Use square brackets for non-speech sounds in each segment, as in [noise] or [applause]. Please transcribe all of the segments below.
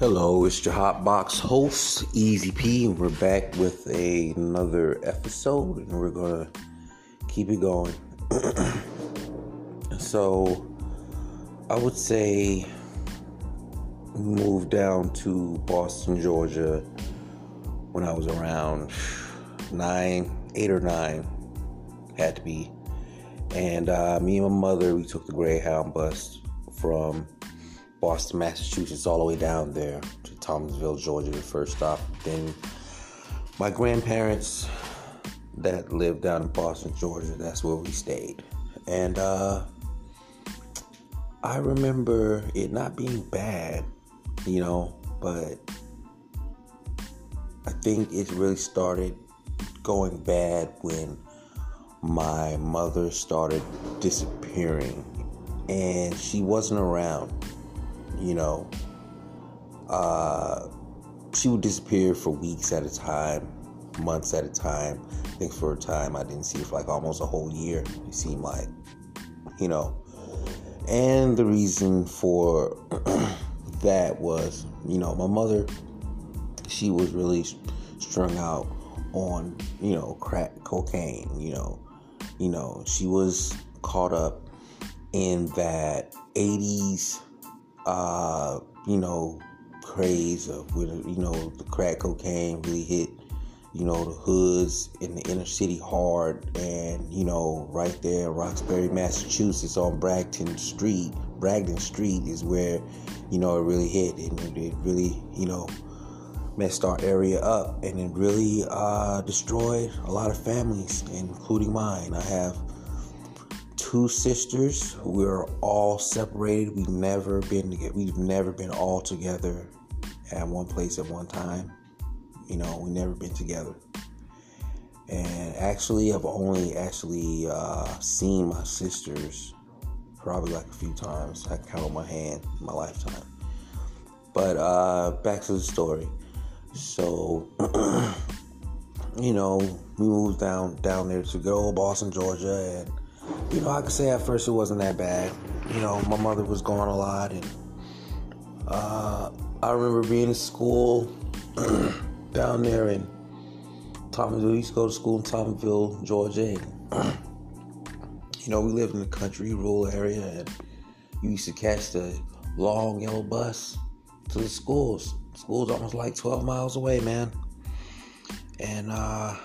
Hello, it's your Hot Box host, Easy P, and we're back with a, another episode, and we're gonna keep it going. [clears throat] so, I would say moved down to Boston, Georgia, when I was around nine, eight or nine, had to be. And uh, me and my mother, we took the Greyhound bus from Boston, Massachusetts, all the way down there to Thomasville, Georgia, the first stop. Then my grandparents that lived down in Boston, Georgia, that's where we stayed. And uh, I remember it not being bad, you know, but I think it really started going bad when my mother started disappearing and she wasn't around you know, uh, she would disappear for weeks at a time, months at a time. I think for a time I didn't see her for like almost a whole year. It seemed like, you know. And the reason for [clears throat] that was, you know, my mother, she was really strung out on, you know, crack cocaine, you know. You know, she was caught up in that 80s uh, you know, craze of when you know the crack cocaine really hit, you know, the hoods in the inner city hard, and you know, right there, Roxbury, Massachusetts, on Bragton Street, Bragton Street is where, you know, it really hit, and it really, you know, messed our area up, and it really uh, destroyed a lot of families, including mine. I have two sisters. We're all separated. We've never been together. We've never been all together at one place at one time. You know, we never been together. And actually, I've only actually uh, seen my sisters probably like a few times. I count on my hand in my lifetime. But uh, back to the story. So, [clears throat] you know, we moved down down there to old Boston, Georgia, and you know, I could say at first it wasn't that bad. You know, my mother was gone a lot, and uh, I remember being in school [clears throat] down there in Thomasville. We used to go to school in Thomasville, Georgia. [clears throat] You know, we lived in the country, rural area, and you used to catch the long yellow bus to the schools. School's almost like 12 miles away, man. And uh,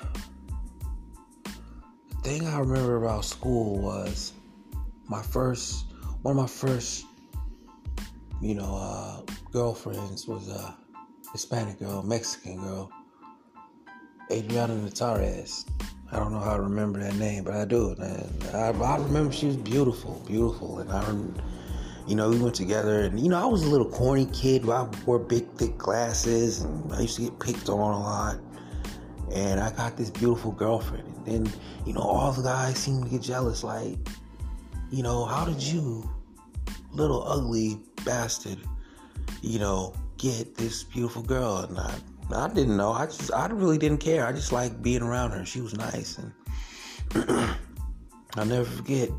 thing I remember about school was my first, one of my first, you know, uh, girlfriends was a Hispanic girl, Mexican girl, Adriana Natares. I don't know how to remember that name, but I do. And I, I remember she was beautiful, beautiful. And I, you know, we went together, and you know, I was a little corny kid. I wore big, thick glasses, and I used to get picked on a lot and I got this beautiful girlfriend. And then, you know, all the guys seem to get jealous. Like, you know, how did you, little ugly bastard, you know, get this beautiful girl? And I, I didn't know. I just, I really didn't care. I just liked being around her. She was nice, and [clears throat] I'll never forget.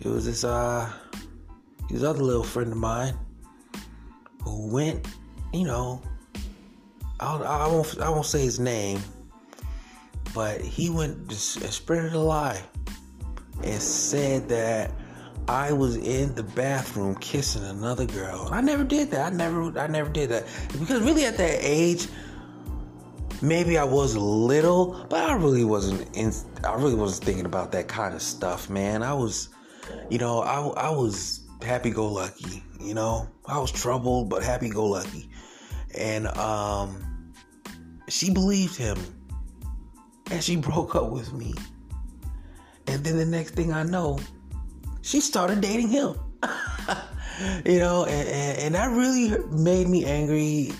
It was this, uh, this other little friend of mine who went, you know, I, I won't, I won't say his name but he went and spread a lie and said that I was in the bathroom kissing another girl. I never did that. I never I never did that. Because really at that age, maybe I was little, but I really wasn't in I really wasn't thinking about that kind of stuff, man. I was you know, I I was happy go lucky, you know. I was troubled but happy go lucky. And um she believed him and she broke up with me. And then the next thing I know, she started dating him. [laughs] you know, and, and, and, that really made me angry.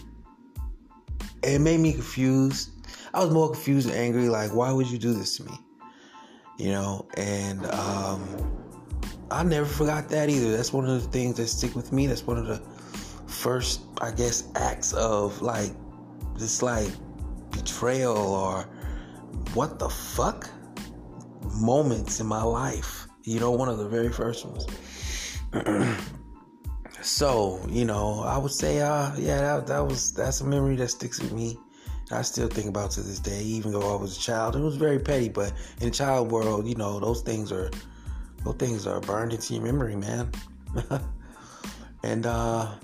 It made me confused. I was more confused and angry, like, why would you do this to me? You know, and um, I never forgot that either. That's one of the things that stick with me. That's one of the first, I guess, acts of like, this, like betrayal or what the fuck moments in my life. You know, one of the very first ones. [clears throat] so you know, I would say, uh, yeah, that, that was that's a memory that sticks with me. I still think about to this day, even though I was a child. It was very petty, but in the child world, you know, those things are those things are burned into your memory, man. [laughs] and uh,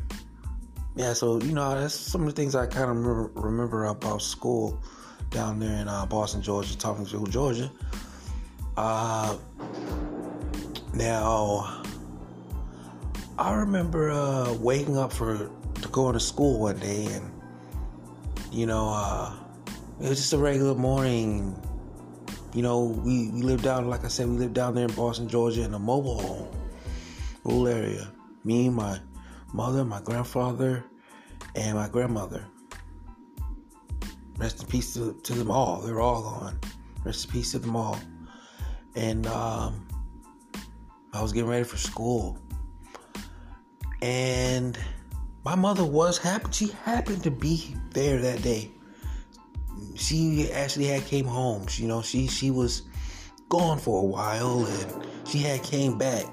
yeah, so you know, that's some of the things I kind of remember, remember about school down there in uh, Boston, Georgia, Toppingville, Georgia. Uh, now, I remember uh, waking up for to go to school one day, and you know, uh, it was just a regular morning. You know, we, we lived down, like I said, we lived down there in Boston, Georgia, in a mobile home, rural area. Me, my mother, my grandfather, and my grandmother. Rest in peace to, to them all. They're all gone. Rest in peace to them all. And um, I was getting ready for school. And my mother was happy. She happened to be there that day. She actually had came home. You know, she she was gone for a while, and she had came back,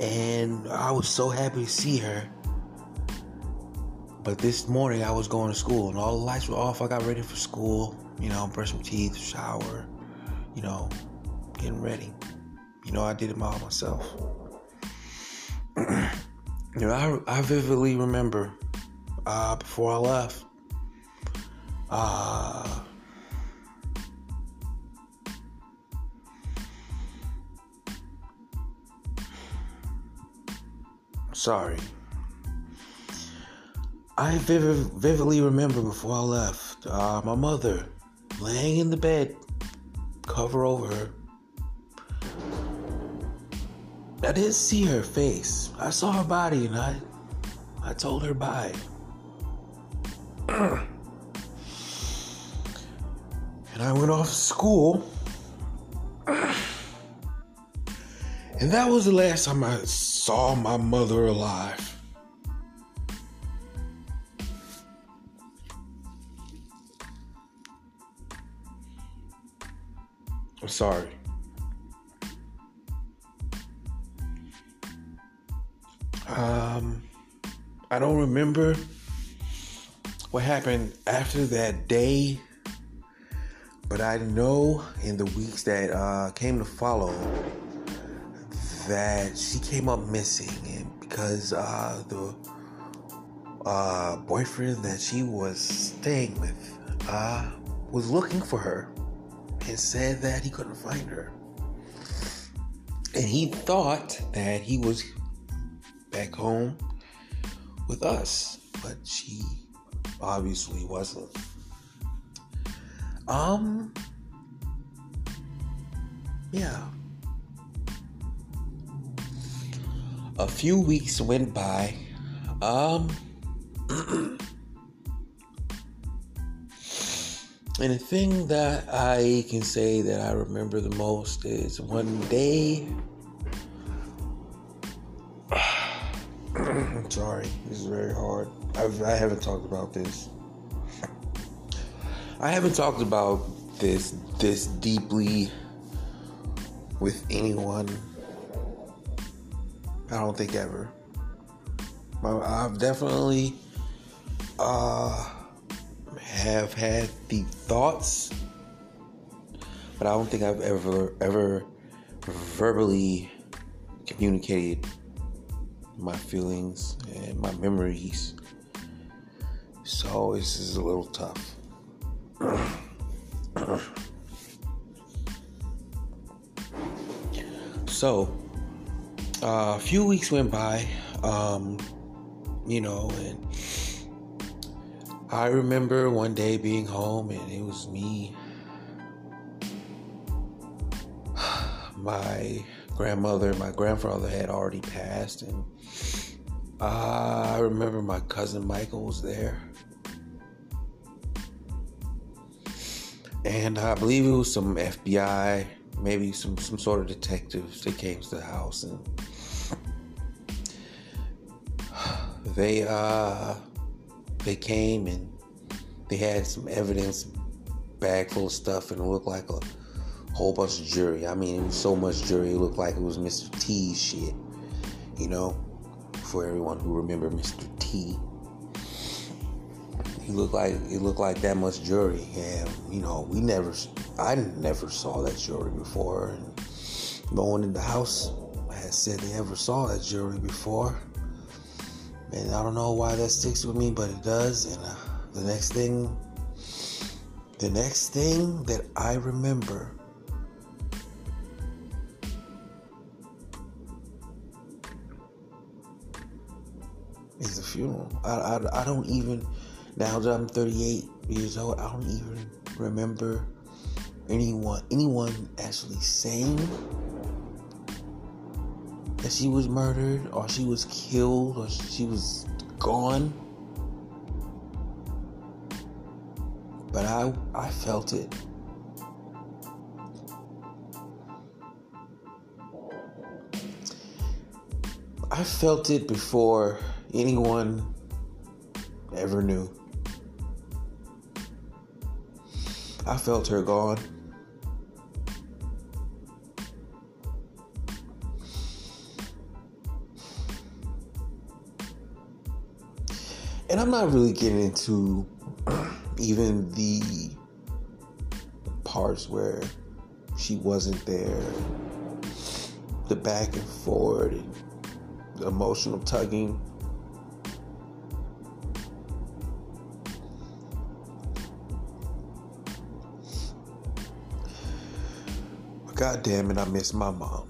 and I was so happy to see her. But this morning I was going to school, and all the lights were off. I got ready for school. You know, brush my teeth, shower. You know, getting ready. You know, I did it all myself. [clears throat] You know, I, I vividly remember uh, before I left. Uh, sorry. I vivid, vividly remember before I left uh, my mother laying in the bed, cover over her, I didn't see her face. I saw her body and I I told her bye. [clears throat] and I went off to school. [clears throat] and that was the last time I saw my mother alive. I'm sorry. Um, I don't remember what happened after that day, but I know in the weeks that uh, came to follow that she came up missing, and because uh, the uh, boyfriend that she was staying with uh, was looking for her and said that he couldn't find her. And he thought that he was back home with us, but she obviously wasn't. Um, yeah. A few weeks went by. Um, [clears throat] and the thing that I can say that I remember the most is one day [sighs] I'm sorry. This is very hard. I've, I haven't talked about this. I haven't talked about this this deeply with anyone. I don't think ever. I've definitely uh, have had the thoughts, but I don't think I've ever ever verbally communicated my feelings and my memories. So this is a little tough. [clears throat] so uh, a few weeks went by, um, you know, and I remember one day being home and it was me, [sighs] my grandmother, my grandfather had already passed, and uh, I remember my cousin Michael was there. And I believe it was some FBI, maybe some, some sort of detectives that came to the house and [sighs] they uh they came and they had some evidence bag full of stuff and it looked like a whole bunch of jury. I mean, it was so much jury, it looked like it was Mr. T shit, you know, for everyone who remember Mr. T. He looked like it looked like that much jury, and you know we never, I never saw that jury before. And no one in the house had said they ever saw that jury before, and I don't know why that sticks with me, but it does. And uh, the next thing, the next thing that I remember is the funeral. I, I, I don't even, now that I'm 38 years old, I don't even remember anyone anyone actually saying that she was murdered or she was killed or she was gone. But I I felt it. I felt it before anyone ever knew. I felt her gone. And I'm not really getting into even the parts where she wasn't there, the back and forth, and the emotional tugging. God damn it, I miss my mom.